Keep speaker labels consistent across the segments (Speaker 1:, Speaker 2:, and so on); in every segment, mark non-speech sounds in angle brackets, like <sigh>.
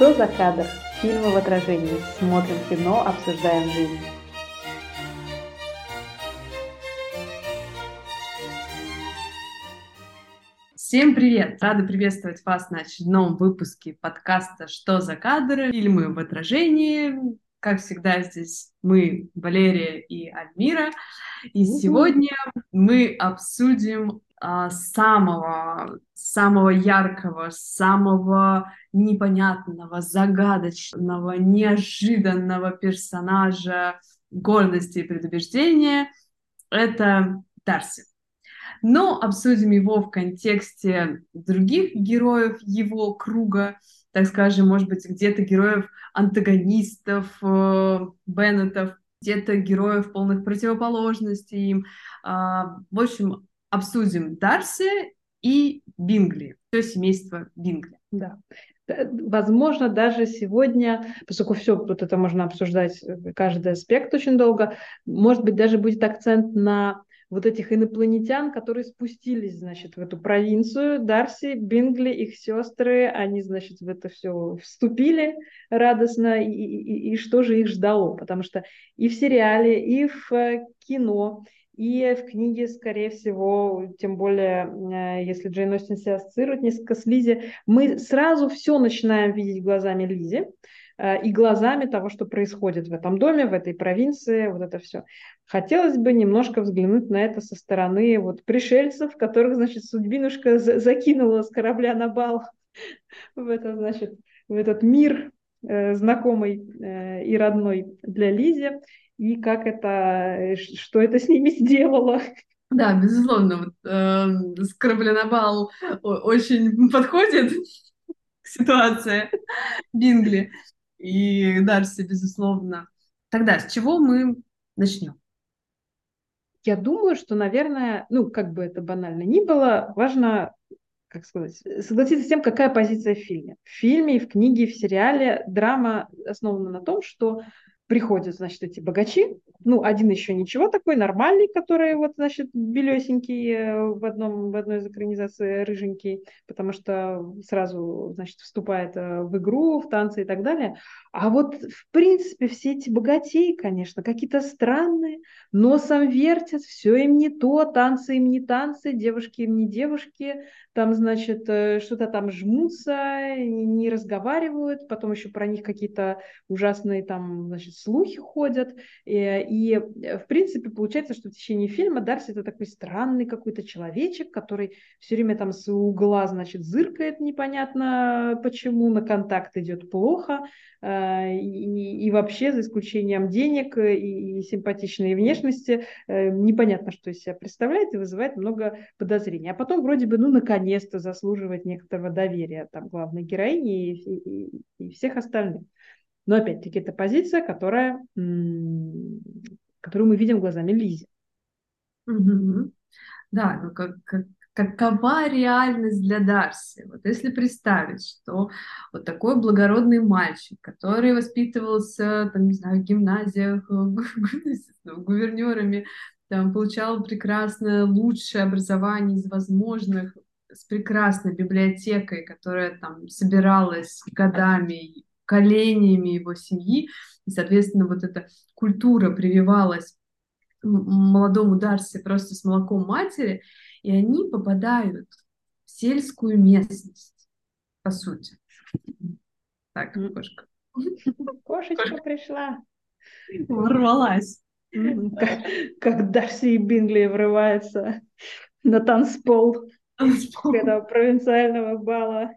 Speaker 1: Что за кадр? Фильмы в отражении. Смотрим кино, обсуждаем жизнь.
Speaker 2: Всем привет! Рада приветствовать вас на очередном выпуске подкаста «Что за кадры?» Фильмы в отражении. Как всегда, здесь мы, Валерия и Альмира. И сегодня мы обсудим самого, самого яркого, самого непонятного, загадочного, неожиданного персонажа гордости и предубеждения — это Дарси. Но обсудим его в контексте других героев его круга, так скажем, может быть, где-то героев антагонистов, э, Беннетов, где-то героев полных противоположностей им. А, в общем, обсудим Дарси и Бингли, все семейство Бингли.
Speaker 1: Да. Возможно, даже сегодня, поскольку все вот это можно обсуждать, э, каждый аспект очень долго, может быть, даже будет акцент на вот этих инопланетян, которые спустились, значит, в эту провинцию. Дарси, Бингли, их сестры, они, значит, в это все вступили радостно, и, и, и что же их ждало? Потому что и в сериале, и в э, кино, и в книге, скорее всего, тем более, э, если Джейн Остин себя ассоциирует несколько с Лизи, мы сразу все начинаем видеть глазами Лизи э, и глазами того, что происходит в этом доме, в этой провинции, вот это все. Хотелось бы немножко взглянуть на это со стороны вот пришельцев, которых, значит, судьбинушка закинула с корабля на бал <laughs> в, это, значит, в этот мир э, знакомый и родной для Лизи и как это, э, что это с ними <laughs> сделало.
Speaker 2: Да, безусловно, вот, э, с корабля на бал очень подходит <laughs> к ситуации Бингли и Дарси, безусловно. Тогда с чего мы начнем?
Speaker 1: Я думаю, что, наверное, ну, как бы это банально ни было, важно как сказать, согласиться с тем, какая позиция в фильме. В фильме, в книге, в сериале драма основана на том, что приходят, значит, эти богачи, ну, один еще ничего такой, нормальный, который вот, значит, белесенький э, в, одном, в одной из экранизаций рыженький, потому что сразу, значит, вступает э, в игру, в танцы и так далее. А вот, в принципе, все эти богатеи, конечно, какие-то странные, носом вертят, все им не то, танцы им не танцы, девушки им не девушки, там, значит, э, что-то там жмутся, не разговаривают, потом еще про них какие-то ужасные там, значит, слухи ходят. И, и в принципе получается, что в течение фильма Дарси это такой странный какой-то человечек, который все время там с угла, значит, зыркает непонятно почему, на контакт идет плохо, э, и, и вообще, за исключением денег и, и симпатичной внешности, э, непонятно, что из себя представляет и вызывает много подозрений. А потом вроде бы, ну, наконец наконец-то заслуживает некоторого доверия там главной героини и, и, и всех остальных. Но опять-таки это позиция, которая, которую мы видим глазами Лизи.
Speaker 2: Угу. Да, ну как, как, какова реальность для Дарси? Вот если представить, что вот такой благородный мальчик, который воспитывался, там, не знаю, в гимназиях, <laughs> гувернерами, там, получал прекрасное, лучшее образование из возможных, с прекрасной библиотекой, которая там собиралась годами, коленями его семьи, и, соответственно, вот эта культура прививалась молодому Дарси просто с молоком матери, и они попадают в сельскую местность, по сути. Так, кошка.
Speaker 1: Кошечка Кошка. пришла.
Speaker 2: Ворвалась.
Speaker 1: Как, как Дарси и Бингли врываются на танцпол этого провинциального бала.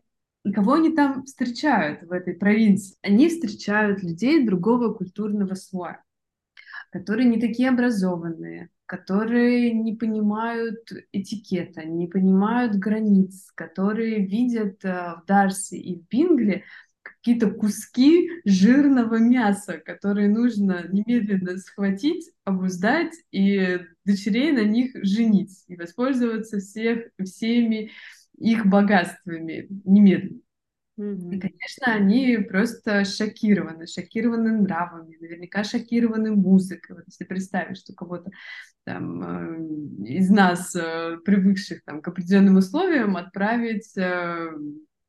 Speaker 2: И кого они там встречают в этой провинции? Они встречают людей другого культурного слоя, которые не такие образованные, которые не понимают этикета, не понимают границ, которые видят э, в Дарси и в Бингли какие-то куски жирного мяса, которые нужно немедленно схватить, обуздать и дочерей на них женить и воспользоваться всех, всеми их богатствами немедленно. И, конечно, они просто шокированы, шокированы нравами, наверняка шокированы музыкой. Вот если представить, что кого-то там, э, из нас, э, привыкших там, к определенным условиям, отправить э,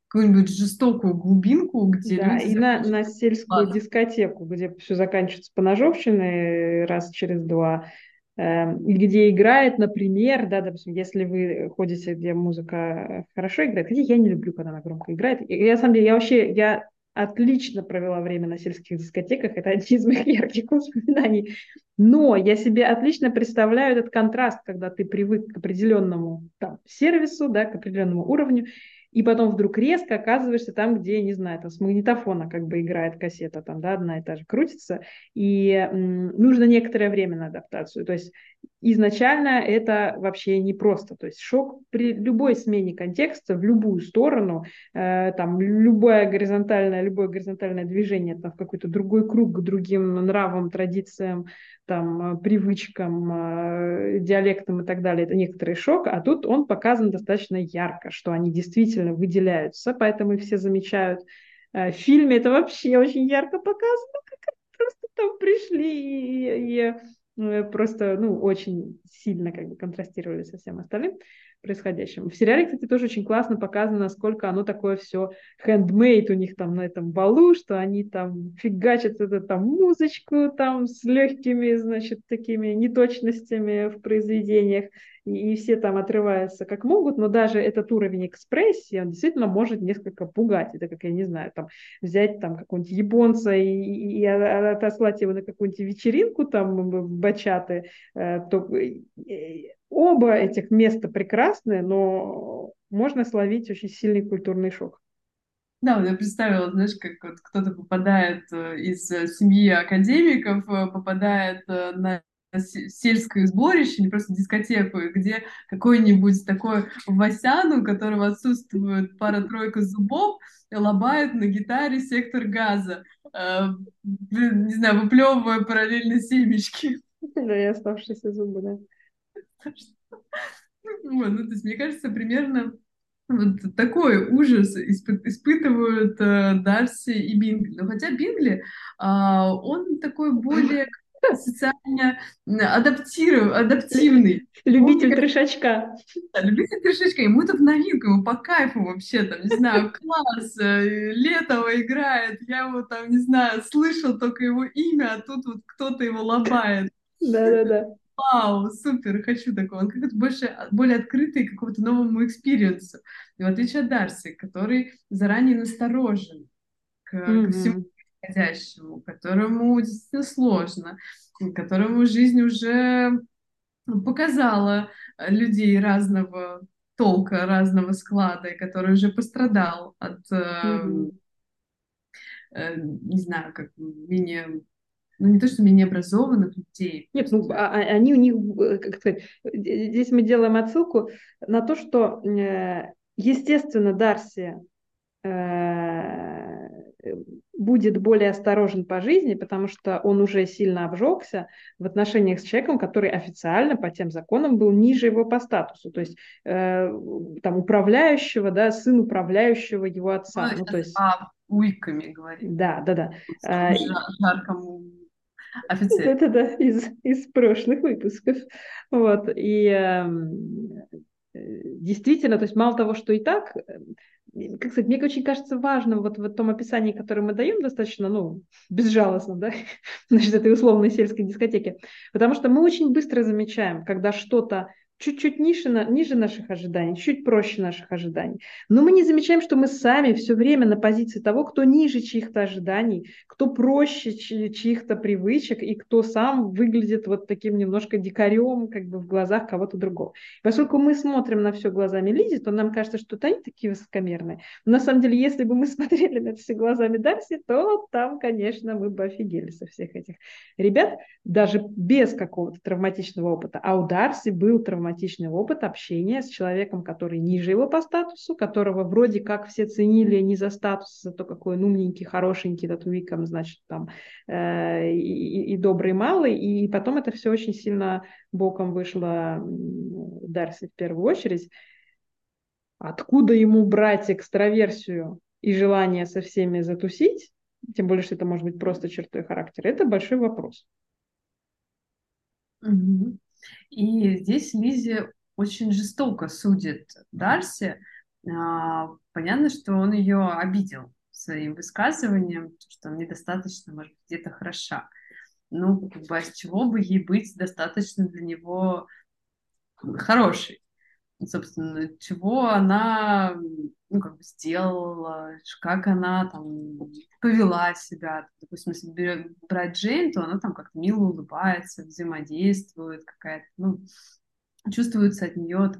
Speaker 2: какую-нибудь жестокую глубинку, где
Speaker 1: да,
Speaker 2: люди...
Speaker 1: и на, на сельскую дискотеку, где все заканчивается поножовщиной раз через два, где играет, например, да, допустим, если вы ходите, где музыка хорошо играет, хотя я не люблю, когда она громко играет. И, я, на самом деле, я вообще, я отлично провела время на сельских дискотеках, это один из моих ярких воспоминаний. Но я себе отлично представляю этот контраст, когда ты привык к определенному там, сервису, да, к определенному уровню, и потом вдруг резко оказываешься там, где, не знаю, там с магнитофона как бы играет кассета, там, да, одна и та же крутится, и нужно некоторое время на адаптацию. То есть изначально это вообще непросто. То есть шок при любой смене контекста в любую сторону, э, там, любое горизонтальное, любое горизонтальное движение там, в какой-то другой круг к другим нравам, традициям, там, привычкам, э, диалектам и так далее, это некоторый шок, а тут он показан достаточно ярко, что они действительно выделяются, поэтому их все замечают. Э, в фильме это вообще очень ярко показано, как просто там пришли и, и Э, просто, ну, очень сильно как бы контрастировали со всем остальным происходящим. В сериале, кстати, тоже очень классно показано, насколько оно такое все handmade у них там на этом балу, что они там фигачат это там музычку там с легкими, значит, такими неточностями в произведениях, и, и все там отрываются как могут, но даже этот уровень экспрессии, он действительно может несколько пугать. Это как, я не знаю, там взять там какого-нибудь японца и, и, и отослать его на какую-нибудь вечеринку там бачаты, э, то Оба этих места прекрасны, но можно словить очень сильный культурный шок.
Speaker 2: Да, вот я представила, знаешь, как вот кто-то попадает э, из э, семьи академиков, э, попадает на сельское сборище, не просто дискотеку, где какой-нибудь такой Васян, у которого отсутствует пара-тройка зубов, лобает на гитаре сектор газа, не знаю, выплевывая параллельно семечки.
Speaker 1: Да, и оставшиеся зубы, да.
Speaker 2: Вот, ну, то есть, мне кажется, примерно вот такой ужас испы- испытывают э, Дарси и Бингли. Но хотя Бингли, э, он такой более <laughs> социально адаптиров, адаптивный.
Speaker 1: Любитель он, трешачка.
Speaker 2: Да, любитель трешачка. Ему это в новинку, ему по кайфу вообще, там, не знаю, класс, э, Летово играет, я его там, не знаю, слышал только его имя, а тут вот кто-то его лобает.
Speaker 1: Да-да-да
Speaker 2: вау, супер, хочу такого. Он как-то больше, более открытый к какому-то новому experience у. И в отличие от Дарси, который заранее насторожен к, mm-hmm. к всему происходящему, которому действительно сложно, которому жизнь уже показала людей разного толка, разного склада, и который уже пострадал от, mm-hmm. э, не знаю, как менее ну не то, что менее образованных людей.
Speaker 1: Нет, ну а, а, они у них, э, как сказать, здесь мы делаем отсылку на то, что, э, естественно, Дарси э, будет более осторожен по жизни, потому что он уже сильно обжегся в отношениях с человеком, который официально по тем законам был ниже его по статусу, то есть э, там управляющего, да, сын управляющего его отца.
Speaker 2: Ну, ну то есть... А, уйками говорит.
Speaker 1: Да, да, да.
Speaker 2: Жаркому офицер.
Speaker 1: Это да, из, из прошлых выпусков. Вот. И эм, э, действительно, то есть мало того, что и так, э, как сказать, мне очень кажется важным вот в том описании, которое мы даем, достаточно, ну, безжалостно, да, <laughs> значит, этой условной сельской дискотеки, потому что мы очень быстро замечаем, когда что-то чуть-чуть ниже, ниже наших ожиданий, чуть проще наших ожиданий. Но мы не замечаем, что мы сами все время на позиции того, кто ниже чьих-то ожиданий, кто проще чьих-то привычек и кто сам выглядит вот таким немножко дикарем как бы в глазах кого-то другого. Поскольку мы смотрим на все глазами Лизи, то нам кажется, что они такие высокомерные. Но на самом деле, если бы мы <laughs> смотрели на все глазами Дарси, то там, конечно, мы бы офигели со всех этих ребят, даже без какого-то травматичного опыта. А у Дарси был травматичный травматичный опыт общения с человеком, который ниже его по статусу, которого вроде как все ценили не за статус, за то, какой он умненький, хорошенький, этот Уиком, значит, там, э, и, и добрый малый, и потом это все очень сильно боком вышло Дарси в первую очередь. Откуда ему брать экстраверсию и желание со всеми затусить, тем более, что это может быть просто чертой характера, это большой вопрос.
Speaker 2: Угу. И здесь Лизи очень жестоко судит Дарси, а, понятно, что он ее обидел своим высказыванием, что она недостаточно, может где-то хороша. Ну, как бы, а с чего бы ей быть достаточно для него хорошей? Собственно, чего она ну, как бы сделала, как она там повела себя. Допустим, если берет, брать Джейн, то она там как-то мило улыбается, взаимодействует какая-то, ну, чувствуется от нее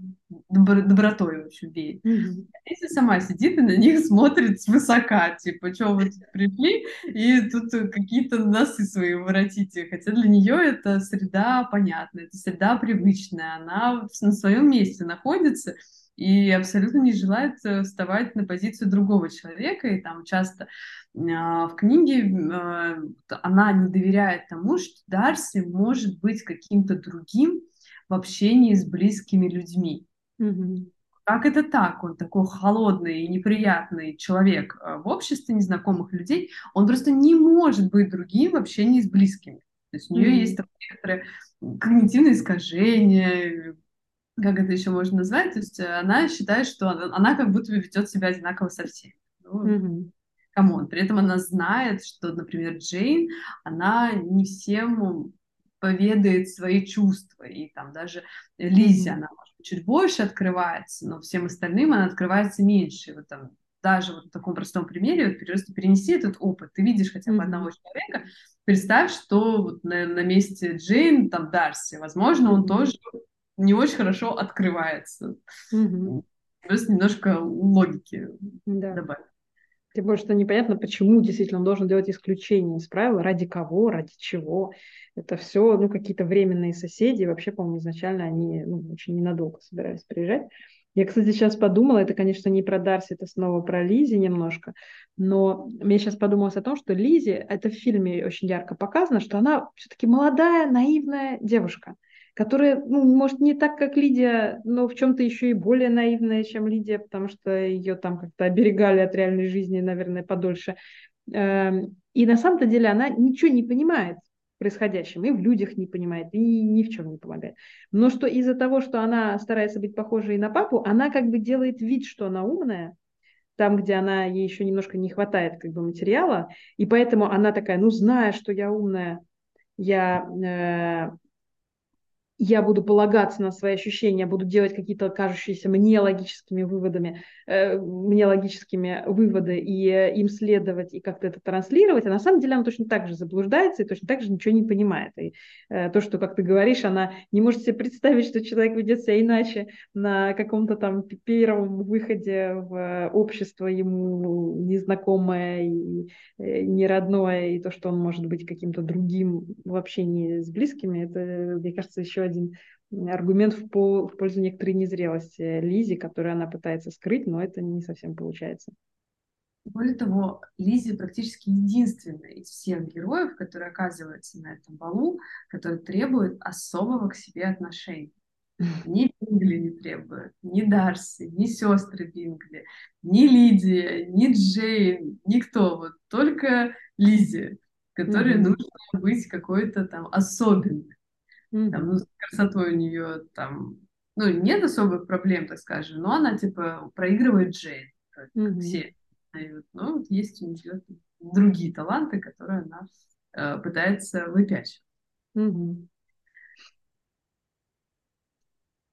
Speaker 2: добро, добротой, в общем, веет. Mm-hmm. Если сама сидит и на них смотрит свысока, типа, что вы тут пришли, и тут какие-то носы свои воротите. Хотя для нее это среда понятная, это среда привычная, она на своем месте находится, и абсолютно не желает э, вставать на позицию другого человека. И там часто э, в книге э, она не доверяет тому, что Дарси может быть каким-то другим, в общении с близкими людьми.
Speaker 1: Mm-hmm.
Speaker 2: Как это так? Он такой холодный и неприятный человек э, в обществе незнакомых людей. Он просто не может быть другим в общении с близкими. То есть у нее mm-hmm. есть некоторые когнитивные искажения, как это еще можно назвать. То есть э, она считает, что она, она как будто бы ведет себя одинаково со всеми. Ну,
Speaker 1: mm-hmm.
Speaker 2: Come on. При этом она знает, что, например, Джейн, она не всем поведает свои чувства. И там даже Лизе, она, может быть, чуть больше открывается, но всем остальным она открывается меньше. И вот там даже вот в таком простом примере, вот просто перенеси этот опыт, ты видишь хотя бы mm-hmm. одного человека, представь, что вот на, на месте Джейн, там, Дарси, возможно, он mm-hmm. тоже не очень хорошо открывается.
Speaker 1: Mm-hmm.
Speaker 2: Просто немножко логики
Speaker 1: да.
Speaker 2: добавить.
Speaker 1: Тем более, что непонятно, почему действительно он должен делать исключение из правил, ради кого, ради чего. Это все ну, какие-то временные соседи. Вообще, по-моему, изначально они ну, очень ненадолго собирались приезжать. Я, кстати, сейчас подумала, это, конечно, не про Дарси, это снова про Лизи немножко, но мне сейчас подумалось о том, что Лизи, это в фильме очень ярко показано, что она все-таки молодая, наивная девушка которая, ну, может, не так, как Лидия, но в чем-то еще и более наивная, чем Лидия, потому что ее там как-то оберегали от реальной жизни, наверное, подольше. Эм, и на самом-то деле она ничего не понимает происходящем, и в людях не понимает, и ни в чем не помогает. Но что из-за того, что она старается быть похожей на папу, она как бы делает вид, что она умная, там, где она ей еще немножко не хватает как бы материала, и поэтому она такая, ну, зная, что я умная, я э, я буду полагаться на свои ощущения, буду делать какие-то кажущиеся мне логическими выводами, э, мне логическими выводы и э, им следовать и как-то это транслировать, а на самом деле она точно так же заблуждается и точно так же ничего не понимает. И э, то, что, как ты говоришь, она не может себе представить, что человек ведет себя иначе на каком-то там первом выходе в общество ему незнакомое и э, неродное, и то, что он может быть каким-то другим в общении с близкими, это, мне кажется, еще один аргумент в, пол, в пользу некоторой незрелости Лизи, которую она пытается скрыть, но это не совсем получается.
Speaker 2: Более того, Лизи практически единственная из всех героев, который оказывается на этом балу, который требует особого к себе отношения. <laughs> Ни Бингли не требует, ни Дарси, ни сестры Бингли, ни Лидия, ни Джейн, никто. Вот только Лизи, которой mm-hmm. нужно быть какой-то там особенной. Mm-hmm. Там, ну, с красотой у нее там, ну, нет особых проблем, так скажем, но она, типа, проигрывает Джейн, как mm-hmm. все. Но вот есть у нее другие таланты, которые она э, пытается выпячивать.
Speaker 1: Mm-hmm.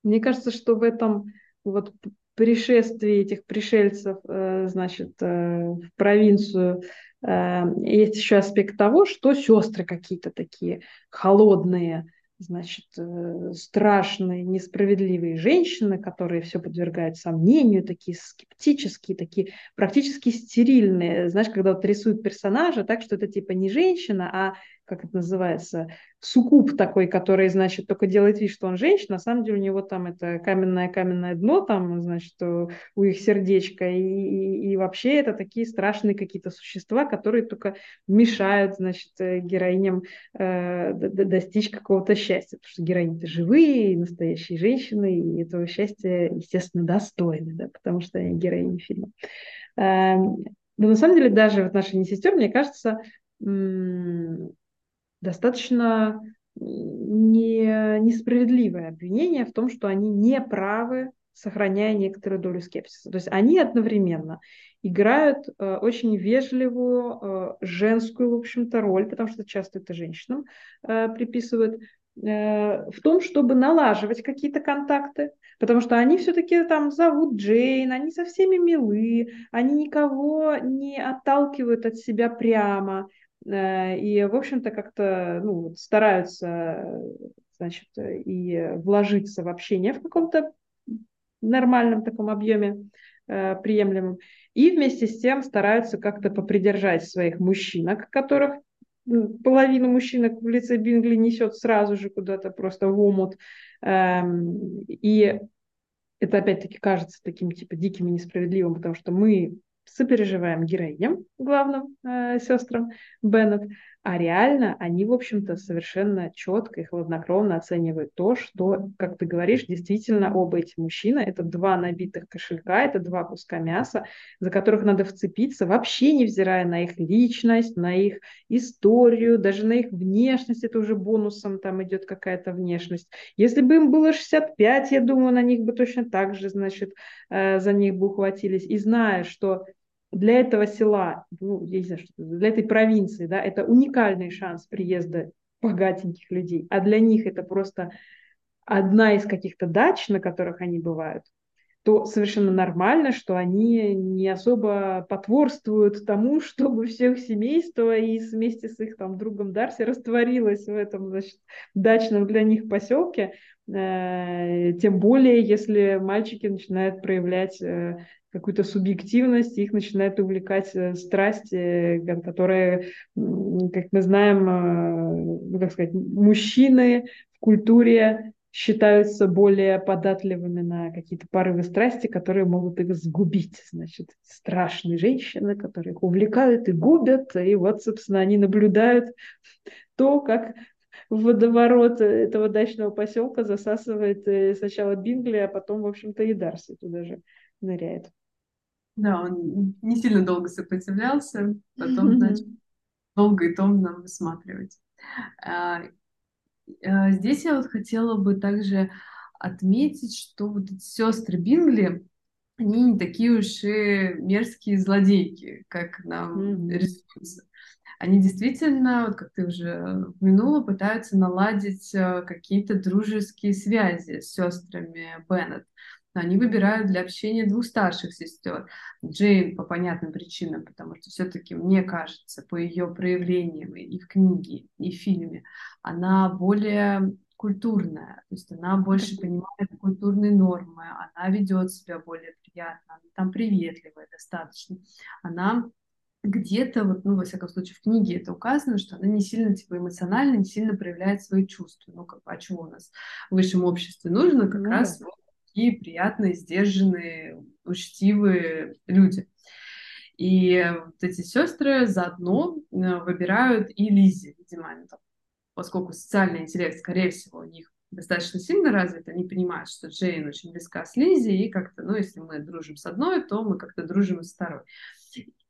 Speaker 1: Мне кажется, что в этом вот пришествии этих пришельцев, э, значит, э, в провинцию, э, есть еще аспект того, что сестры какие-то такие холодные, значит, э, страшные, несправедливые женщины, которые все подвергают сомнению, такие скептические, такие практически стерильные. Знаешь, когда вот рисуют персонажа так, что это типа не женщина, а как это называется, сукуп такой, который, значит, только делает вид, что он женщина, на самом деле у него там это каменное-каменное дно, там, значит, у их сердечка, и, и, и вообще это такие страшные какие-то существа, которые только мешают, значит, э, героиням э, достичь какого-то счастья, потому что героини-то живые, настоящие женщины, и этого счастья, естественно, достойны, да, потому что они героини фильма. Э, но на самом деле даже в отношении сестер, мне кажется, достаточно не, несправедливое обвинение в том, что они не правы сохраняя некоторую долю скепсиса. То есть они одновременно играют э, очень вежливую э, женскую, в общем-то, роль, потому что часто это женщинам э, приписывают, э, в том, чтобы налаживать какие-то контакты, потому что они все-таки там зовут Джейн, они со всеми милы, они никого не отталкивают от себя прямо, и, в общем-то, как-то ну, стараются значит, и вложиться в общение в каком-то нормальном таком объеме э, приемлемом. И вместе с тем стараются как-то попридержать своих мужчинок, которых половину мужчинок в лице Бингли несет сразу же куда-то просто в омут. Эм, и это опять-таки кажется таким типа диким и несправедливым, потому что мы сопереживаем героиням, главным э, сестрам Беннет, а реально они, в общем-то, совершенно четко и хладнокровно оценивают то, что, как ты говоришь, действительно оба эти мужчины — это два набитых кошелька, это два куска мяса, за которых надо вцепиться, вообще невзирая на их личность, на их историю, даже на их внешность, это уже бонусом там идет какая-то внешность. Если бы им было 65, я думаю, на них бы точно так же, значит, э, за них бы ухватились. И зная, что для этого села, ну, я не знаю, что для этой провинции, да, это уникальный шанс приезда богатеньких людей, а для них это просто одна из каких-то дач, на которых они бывают, то совершенно нормально, что они не особо потворствуют тому, <laughs> чтобы все их семейство и вместе с их там другом Дарси растворилось в этом значит, дачном для них поселке, э, тем более, если мальчики начинают проявлять э, какую-то субъективность, их начинает увлекать э, страсти, которые, как мы знаем, э, ну, как сказать, мужчины в культуре считаются более податливыми на какие-то порывы страсти, которые могут их сгубить. Значит, страшные женщины, которые их увлекают и губят, и вот, собственно, они наблюдают то, как водоворот этого дачного поселка засасывает э, сначала Бингли, а потом, в общем-то, и Дарси туда же ныряет.
Speaker 2: Да, он не сильно долго сопротивлялся, потом, значит, долго и томно высматривать. А, а, здесь я вот хотела бы также отметить, что вот эти сестры Бингли, они не такие уж и мерзкие злодейки, как нам mm-hmm. рисуются. Они действительно, вот как ты уже упомянула, пытаются наладить э, какие-то дружеские связи с сестрами Беннет они выбирают для общения двух старших сестер. Джейн по понятным причинам, потому что все-таки, мне кажется, по ее проявлениям и в книге, и в фильме, она более культурная, то есть она больше понимает культурные нормы, она ведет себя более приятно, она там приветливая достаточно, она где-то, вот, ну, во всяком случае, в книге это указано, что она не сильно, типа, эмоционально, не сильно проявляет свои чувства. Ну, как, а чего у нас в высшем обществе нужно? Как ну, раз да. вот такие приятные, сдержанные, учтивые люди. И вот эти сестры заодно э, выбирают и Лизи, видимо, поскольку социальный интеллект, скорее всего, у них достаточно сильно развит, они понимают, что Джейн очень близка с Лизи, и как-то, ну, если мы дружим с одной, то мы как-то дружим и с второй.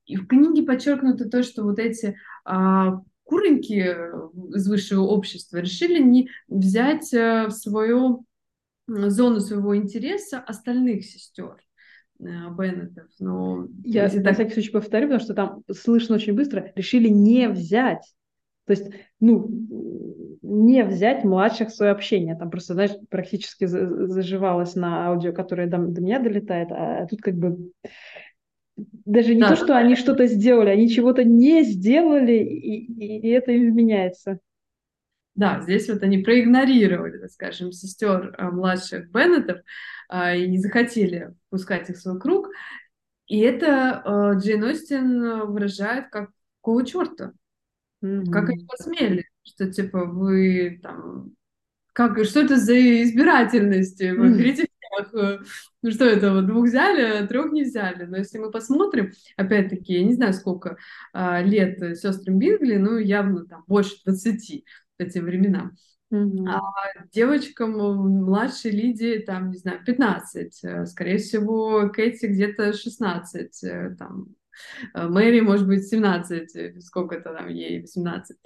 Speaker 2: И в книге подчеркнуто то, что вот эти а, куреньки из высшего общества решили не взять а, в свою зону своего интереса остальных сестер. Э, Беннетов, но...
Speaker 1: Я на так... всякий случай повторю, потому что там слышно очень быстро, решили не взять. То есть, ну, не взять младших в свое общение. Там просто, знаешь, практически заживалось на аудио, которое до, до меня долетает, а тут как бы даже не да, то, что они что-то сделали, они чего-то не сделали, и, и, и это им меняется.
Speaker 2: Да, здесь вот они проигнорировали, так скажем, сестер а, младших Беннетов а, и не захотели пускать их в свой круг. И это а, Джейн Остин выражает как какого черта? Mm-hmm. Как они посмели? Что типа вы там как, что это за избирательность? Вы берите всех. Ну что это, вот двух взяли, трех не взяли. Но если мы посмотрим, опять-таки, я не знаю, сколько а, лет сестрам Бингли, ну, явно там больше 20 эти времена. Mm-hmm. А девочкам младшей Лидии, там, не знаю, 15, э, скорее всего, Кэти где-то 16, э, там, э, Мэри, может быть, 17, сколько это там ей, 18.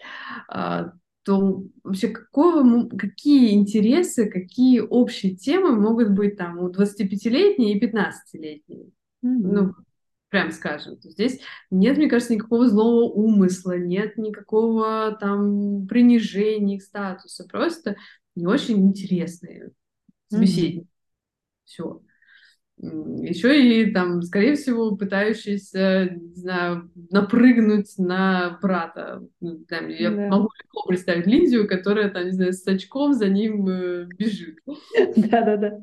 Speaker 2: А, то вообще какого, какие интересы, какие общие темы могут быть там у 25-летней и 15-летней? Mm-hmm. Ну, прям скажем. Здесь нет, мне кажется, никакого злого умысла, нет никакого там принижения их статуса, просто не очень интересные собеседники. Mm-hmm. Все. Еще и там, скорее всего, пытающиеся, не знаю, напрыгнуть на брата. Ну, там, я да. могу легко представить Линдию, которая там, не знаю, с очком за ним э, бежит. <laughs>
Speaker 1: Да-да-да.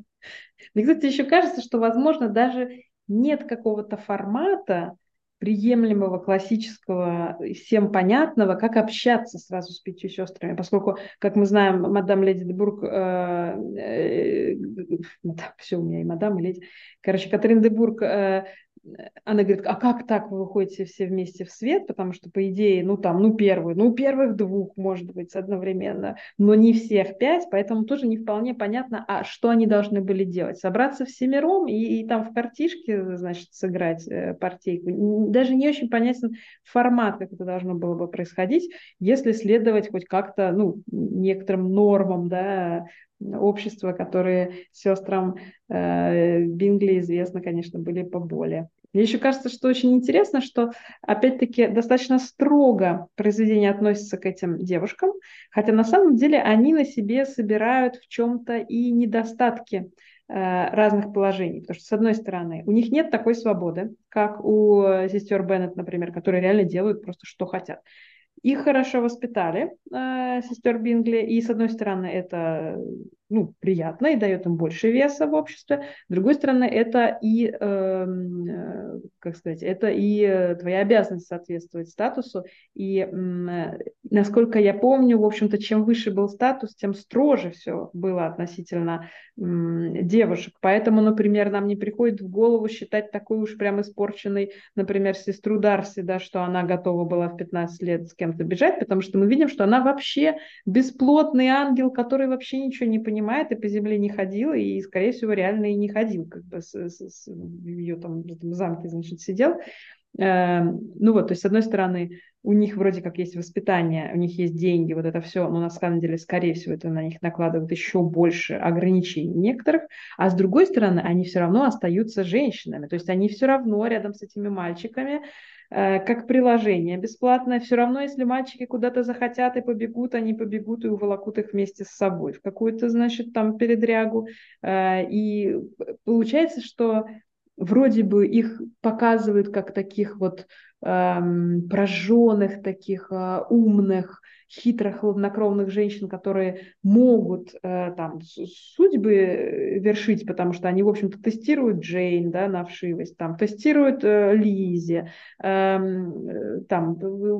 Speaker 1: Мне, кстати, еще кажется, что, возможно, даже нет какого-то формата, приемлемого, классического, всем понятного, как общаться сразу с пятью сестрами, поскольку, как мы знаем, мадам Леди Дебург, э, э, все у меня и мадам, и леди, короче, Катрин Дебург э, она говорит, а как так вы выходите все вместе в свет? Потому что, по идее, ну там, ну первый, ну первых двух, может быть, одновременно, но не всех пять, поэтому тоже не вполне понятно, а что они должны были делать? Собраться всемиром и, и там в картишке, значит, сыграть э, партийку? Даже не очень понятен формат, как это должно было бы происходить, если следовать хоть как-то, ну, некоторым нормам, да, общества, которые сестрам э, Бингли известно, конечно, были поболее. Мне еще кажется, что очень интересно, что, опять-таки, достаточно строго произведение относится к этим девушкам, хотя на самом деле они на себе собирают в чем-то и недостатки э, разных положений. Потому что, с одной стороны, у них нет такой свободы, как у сестер Беннет, например, которые реально делают просто что хотят. Их хорошо воспитали, э, сестер Бингли, и с одной стороны это ну, приятно и дает им больше веса в обществе, с другой стороны это и, эм, э, как сказать, это и твоя обязанность соответствовать статусу, и э, насколько я помню, в общем-то, чем выше был статус, тем строже все было относительно э, девушек, поэтому, например, нам не приходит в голову считать такой уж прям испорченной, например, сестру Дарси, да, что она готова была в 15 лет с кем-то бежать, потому что мы видим, что она вообще бесплотный ангел, который вообще ничего не понимает и по земле не ходил, и, скорее всего, реально и не ходил, как бы с, с, с, ее там, в замке, значит, сидел. Эм, ну вот, то есть, с одной стороны, у них вроде как есть воспитание, у них есть деньги, вот это все, но на самом деле, скорее всего, это на них накладывает еще больше ограничений некоторых, а с другой стороны, они все равно остаются женщинами, то есть они все равно рядом с этими мальчиками как приложение бесплатное. Все равно, если мальчики куда-то захотят и побегут, они побегут и уволокут их вместе с собой в какую-то, значит, там передрягу. Э, и получается, что вроде бы их показывают как таких вот эм, прожженных, таких э, умных, хитрых, хладнокровных женщин, которые могут э, там судьбы вершить, потому что они, в общем-то, тестируют Джейн да, на вшивость, там, тестируют э, Лизи, эм, э, там,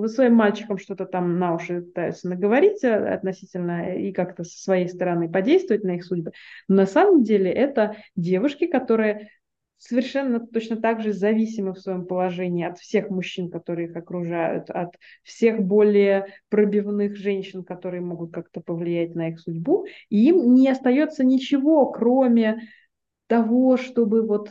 Speaker 1: своим мальчикам что-то там на уши пытаются наговорить э, относительно и как-то со своей стороны подействовать на их судьбы. Но на самом деле это девушки, которые совершенно точно так же зависимы в своем положении от всех мужчин, которые их окружают, от всех более пробивных женщин, которые могут как-то повлиять на их судьбу. И им не остается ничего, кроме того, чтобы вот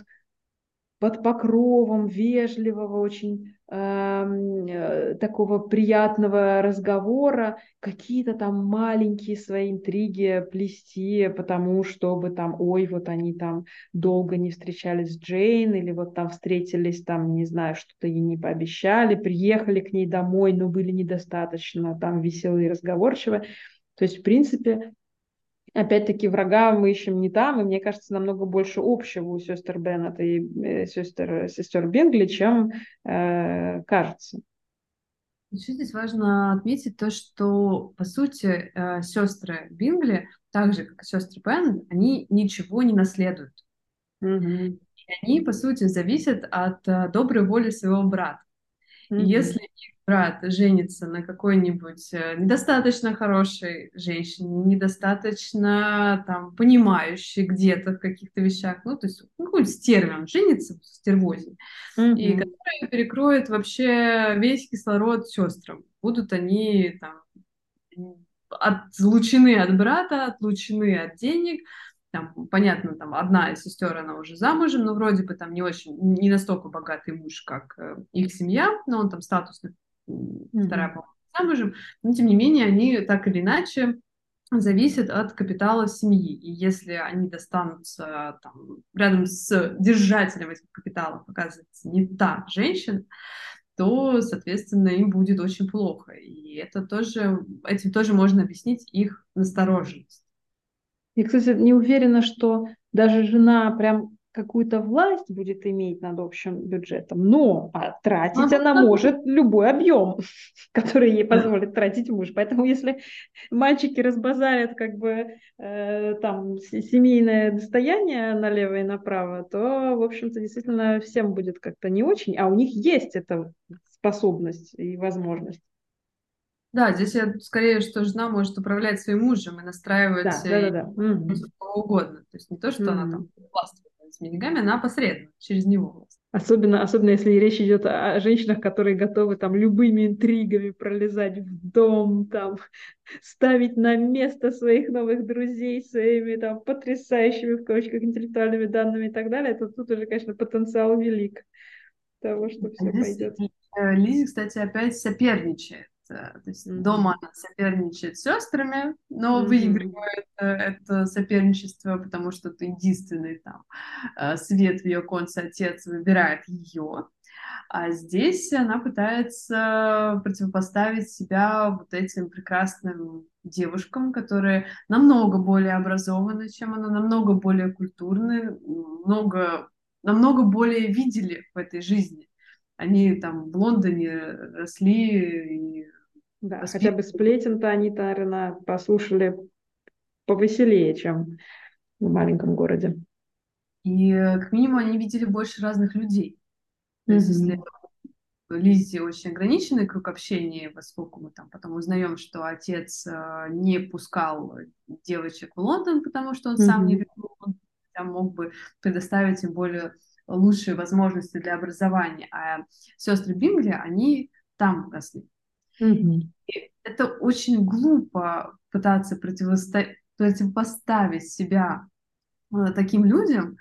Speaker 1: под покровом вежливого, очень эм, э, такого приятного разговора какие-то там маленькие свои интриги плести, потому чтобы там, ой, вот они там долго не встречались с Джейн, или вот там встретились, там, не знаю, что-то ей не пообещали, приехали к ней домой, но были недостаточно там веселые и разговорчивые. То есть, в принципе, опять-таки врага мы ищем не там, и мне кажется, намного больше общего у сестер Беннет и э, сестер, сестер Бенгли, чем э, кажется.
Speaker 2: Еще здесь важно отметить то, что, по сути, э, сестры Бингли, так же, как и сестры Беннет, они ничего не наследуют. Mm-hmm. И они, по сути, зависят от э, доброй воли своего брата. Mm-hmm. Если брат женится на какой-нибудь э, недостаточно хорошей женщине, недостаточно там понимающей где-то в каких-то вещах, ну, то есть ну, какой-нибудь стервен женится, стервозе, mm-hmm. и который перекроет вообще весь кислород сестрам. Будут они там отлучены от брата, отлучены от денег, там, понятно, там одна из сестер, она уже замужем, но вроде бы там не очень, не настолько богатый муж, как э, их семья, но он там статусный, mm-hmm. вторая, замужем, но тем не менее они так или иначе зависят от капитала семьи. И если они достанутся там, рядом с держателем этих капиталов, оказывается, не та женщина, то, соответственно, им будет очень плохо. И это тоже, этим тоже можно объяснить их настороженность.
Speaker 1: Я, кстати, не уверена, что даже жена прям какую-то власть будет иметь над общим бюджетом, но а тратить она может любой объем, <laughs> который ей позволит тратить муж. Поэтому если мальчики разбазарят как бы э, там семейное достояние налево и направо, то, в общем-то, действительно всем будет как-то не очень, а у них есть эта способность и возможность.
Speaker 2: Да, здесь я скорее, что жена может управлять своим мужем и настраивать да, да, да, да. кого угодно. То есть не то, что mm-hmm. она там властвует с деньгами, она посредственно, через него.
Speaker 1: Особенно, особенно если речь идет о женщинах, которые готовы там любыми интригами пролезать в дом, там, <laughs> ставить на место своих новых друзей своими там потрясающими в кавычках интеллектуальными данными и так далее, то тут уже, конечно, потенциал велик того, что все пойдет.
Speaker 2: Э, Лизи, кстати, опять соперничает Э, то есть дома она соперничает с сестрами, но mm-hmm. выигрывает э, это соперничество, потому что это единственный там э, свет в ее конце отец выбирает ее. А здесь она пытается противопоставить себя вот этим прекрасным девушкам, которые намного более образованы, чем она, намного более культурны, много, намного более видели в этой жизни. Они там в Лондоне росли и
Speaker 1: да, Воспит... хотя бы сплетен-то они-то, наверное, послушали повеселее, чем в маленьком городе.
Speaker 2: И э, к минимуму они видели больше разных людей. То есть, если Лизе очень ограниченный круг общения, поскольку мы там потом узнаем, что отец э, не пускал девочек в Лондон, потому что он mm-hmm. сам не любил там мог бы предоставить им более лучшие возможности для образования. А сестры Бингли, они там росли.
Speaker 1: Угу.
Speaker 2: Это очень глупо пытаться противостоять, противопоставить себя э, таким людям,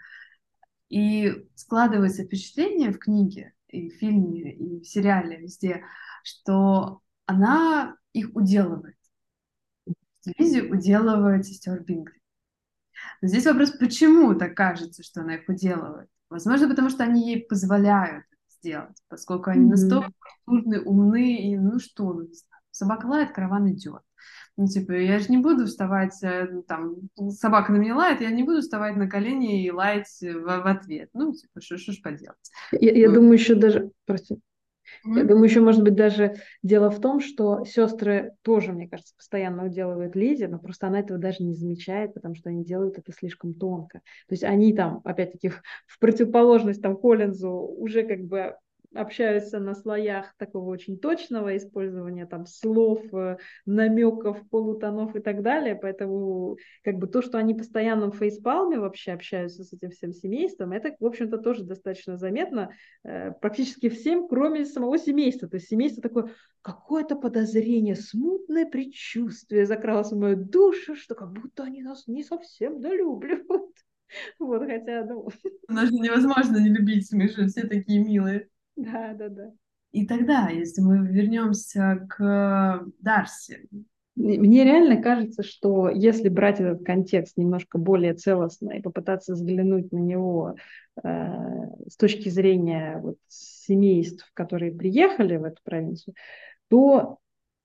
Speaker 2: и складывается впечатление в книге, и в фильме, и в сериале, везде, что она их уделывает. Лизи уделывает сестер Бингли. Но здесь вопрос, почему так кажется, что она их уделывает? Возможно, потому что они ей позволяют сделать, поскольку они mm-hmm. настолько культурные, умные, и ну что, ну, собака лает, караван идет. Ну, типа, я же не буду вставать, э, ну, там, собака на меня лает, я не буду вставать на колени и лаять в, в ответ. Ну, типа, что ж поделать.
Speaker 1: Я, я вот. думаю, еще даже, прости, Mm-hmm. Я думаю, еще может быть даже дело в том, что сестры тоже, мне кажется, постоянно уделывают Лизе, но просто она этого даже не замечает, потому что они делают это слишком тонко. То есть они там, опять-таки, <laughs> в противоположность там Коллинзу уже как бы общаются на слоях такого очень точного использования там слов, э, намеков, полутонов и так далее. Поэтому как бы то, что они постоянно в фейспалме вообще общаются с этим всем семейством, это, в общем-то, тоже достаточно заметно э, практически всем, кроме самого семейства. То есть семейство такое, какое-то подозрение, смутное предчувствие закралось в мою душу, что как будто они нас не совсем долюбливают. <laughs> Вот, хотя, ну...
Speaker 2: Даже невозможно не любить, Миша, все такие милые.
Speaker 1: Да, да, да.
Speaker 2: И тогда, если мы вернемся к Дарси,
Speaker 1: мне реально кажется, что если брать этот контекст немножко более целостно и попытаться взглянуть на него э, с точки зрения вот, семейств, которые приехали в эту провинцию, то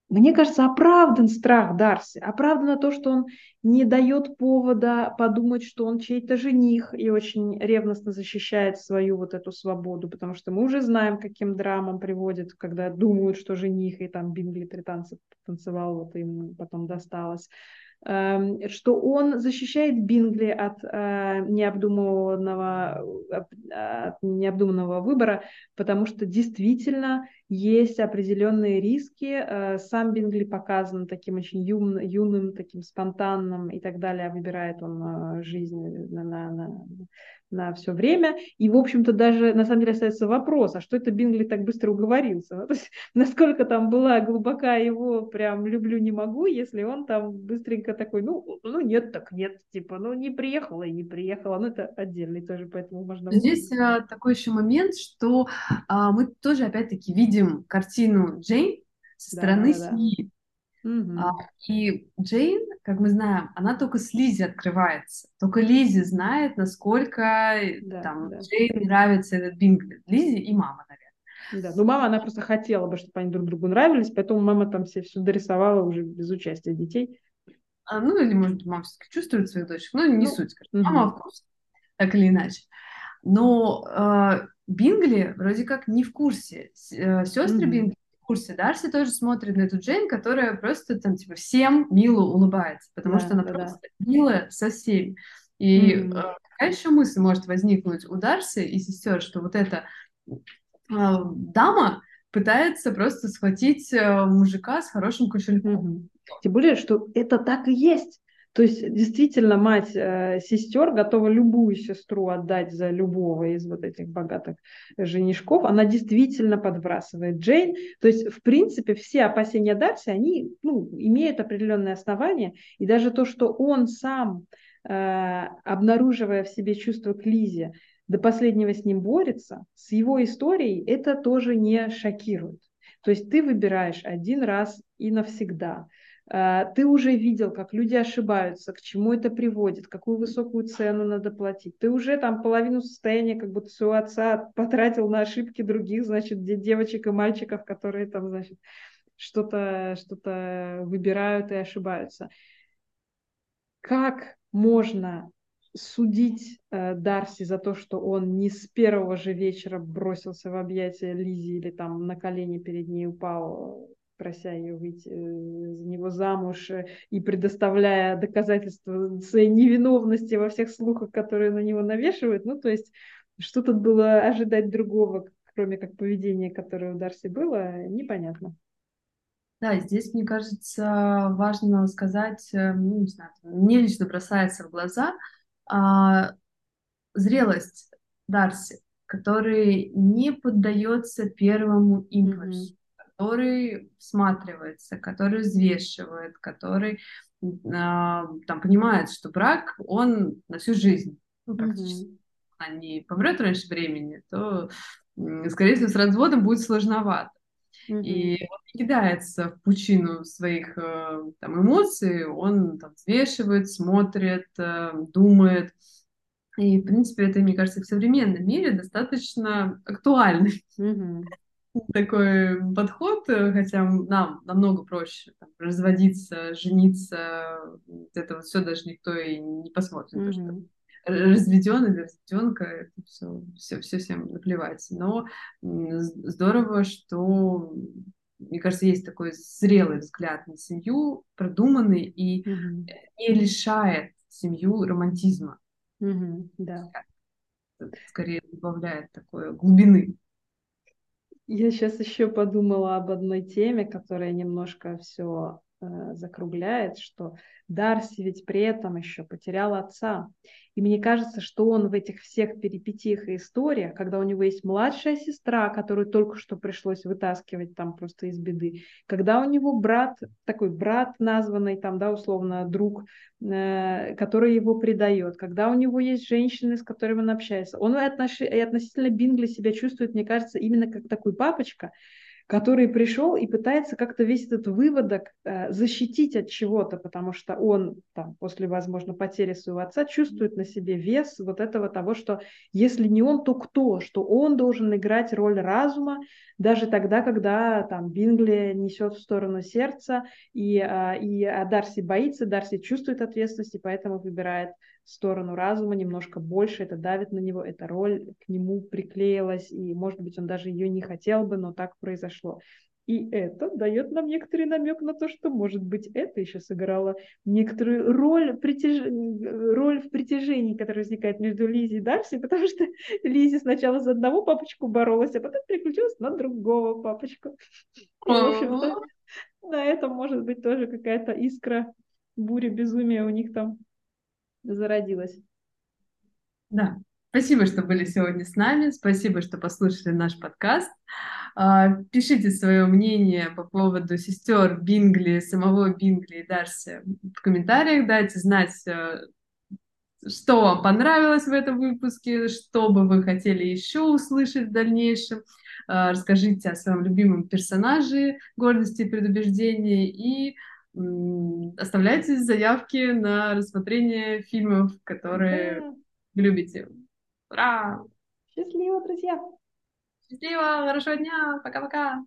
Speaker 1: мне кажется, оправдан страх Дарси, оправдано то, что он не дает повода подумать, что он чей-то жених и очень ревностно защищает свою вот эту свободу, потому что мы уже знаем, каким драмам приводит, когда думают, что жених, и там Бингли три танца танцевал, вот им потом досталось. Эм, что он защищает Бингли от э, необдуманного, от необдуманного выбора, потому что действительно есть определенные риски. Э, сам Бингли показан таким очень юн, юным, таким спонтанным и так далее. Выбирает он э, жизнь на, на, на, на все время. И, в общем-то, даже на самом деле остается вопрос, а что это Бингли так быстро уговорился? Ну, то есть, <laughs> насколько там была глубока его прям люблю, не могу, если он там быстренько такой, ну, ну нет, так нет, типа, ну не приехала и не приехала, ну это отдельный тоже, поэтому можно...
Speaker 2: Здесь а, такой еще момент, что а, мы тоже опять-таки видим картину Джейн, со стороны
Speaker 1: да, да.
Speaker 2: семьи.
Speaker 1: Мгм.
Speaker 2: А, и Джейн, как мы знаем, она только с Лизи открывается. Только Лизи знает, насколько
Speaker 1: Да,
Speaker 2: там
Speaker 1: да.
Speaker 2: Джейн нравится этот Бингли. Лизи и мама, наверное.
Speaker 1: Да, ну мама, она просто хотела бы, чтобы они друг другу нравились, поэтому мама там все все дорисовала уже без участия детей.
Speaker 2: А, ну, или, может мама все-таки чувствует свою дочь. Ну, не
Speaker 1: Ну,
Speaker 2: суть, скажем.
Speaker 1: мгм.
Speaker 2: Мама в курсе, так или иначе. Но э, Бингли вроде как не в курсе. Сестры
Speaker 1: Мгм.
Speaker 2: Бингли в курсе. Дарси тоже смотрит на эту Джейн, которая просто там, типа, всем мило улыбается, потому
Speaker 1: Да,
Speaker 2: что она
Speaker 1: да, да.
Speaker 2: просто милая со всеми. И э,
Speaker 1: Мгм.
Speaker 2: какая еще мысль может возникнуть у Дарси и сестер, что вот эта э, дама пытается просто схватить э, мужика с хорошим кошельком.
Speaker 1: Тем более, что это так и есть. То есть, действительно, мать э, сестер готова любую сестру отдать за любого из вот этих богатых женишков. Она действительно подбрасывает Джейн. То есть, в принципе, все опасения Дарси, они ну, имеют определенные основания. И даже то, что он сам, э, обнаруживая в себе чувство к Лизе, до последнего с ним борется, с его историей это тоже не шокирует. То есть ты выбираешь один раз и навсегда. А, Ты уже видел, как люди ошибаются, к чему это приводит, какую высокую цену надо платить. Ты уже там половину состояния как будто своего отца потратил на ошибки других, значит, де- девочек и мальчиков, которые там, значит, что-то что выбирают и ошибаются. Как можно судить э, Дарси за то, что он не с первого же вечера бросился в объятия Лизи или там на колени перед ней упал, прося ее выйти э, за него замуж э, и предоставляя доказательства своей невиновности во всех слухах, которые на него навешивают. Ну, то есть, что тут было ожидать другого, кроме как поведения, которое у Дарси было, непонятно.
Speaker 2: Да, здесь, мне кажется, важно сказать, э, ну, не знаю, мне лично бросается в глаза а, зрелость Дарси, который не поддается первому импульсу, который всматривается, который взвешивает, который а, там понимает, что брак, он на всю жизнь, ну, практически. Она не помрет раньше времени, то, скорее всего, с разводом будет сложновато. И он не кидается в пучину своих э, там, эмоций, он там, взвешивает, смотрит, э, думает. И, в принципе, это, мне кажется, в современном мире достаточно актуальный
Speaker 1: Мгм.
Speaker 2: Такой подход, э, хотя нам намного проще там, разводиться, жениться, вот это вот все даже никто и не посмотрит, потому что
Speaker 1: Мгм.
Speaker 2: разведен или разведенка, это все, все, все всем наплевать. Но здорово, что, мне кажется, есть такой зрелый взгляд на семью, продуманный и
Speaker 1: Мгм.
Speaker 2: не лишает семью романтизма,
Speaker 1: Мгм. Да.
Speaker 2: Скорее добавляет такой глубины.
Speaker 1: Я сейчас еще подумала об одной теме, которая немножко все закругляет, что Дарси ведь при этом еще потерял отца. И мне кажется, что он в этих всех перипетиях и историях, когда у него есть младшая сестра, которую только что пришлось вытаскивать там просто из беды, когда у него брат, такой брат названный там, да, условно, друг, э, который его предает, когда у него есть женщины, с которыми он общается, он отнош... и относительно Бингли себя чувствует, мне кажется, именно как такой папочка, который пришел и пытается как-то весь этот выводок э, защитить от чего-то, потому что он там, после, возможно, потери своего отца чувствует на себе вес вот этого того, что если не он, то кто? Что он должен играть роль разума даже тогда, когда там Бингли несет в сторону сердца, и, э, и а Дарси боится, Дарси чувствует ответственность, и поэтому выбирает сторону разума немножко больше, это давит на него, эта роль к нему приклеилась, и, может быть, он даже ее не хотел бы, но так произошло. И это дает нам некоторый намек на то, что, может быть, это еще сыграло некоторую роль, притяж... роль в притяжении, которая возникает между Лизи и Дарси, потому что <laughs> Лизи сначала за одного папочку боролась, а потом переключилась на другого папочку. И, в общем-то, на этом может быть тоже какая-то искра, буря безумия у них там зародилась.
Speaker 2: Да. Спасибо, что были сегодня с нами. Спасибо, что послушали наш подкаст. А, пишите свое мнение по поводу сестер Бингли, самого Бингли и Дарси в комментариях. Дайте знать, э, что вам понравилось в этом выпуске, что бы вы хотели еще услышать в дальнейшем. э, расскажите о своем любимом персонаже «Гордости и предубеждения» и оставляйте заявки на рассмотрение фильмов, которые да. вы любите. Ура!
Speaker 1: Счастливо, друзья!
Speaker 2: Счастливо, хорошего дня, пока-пока!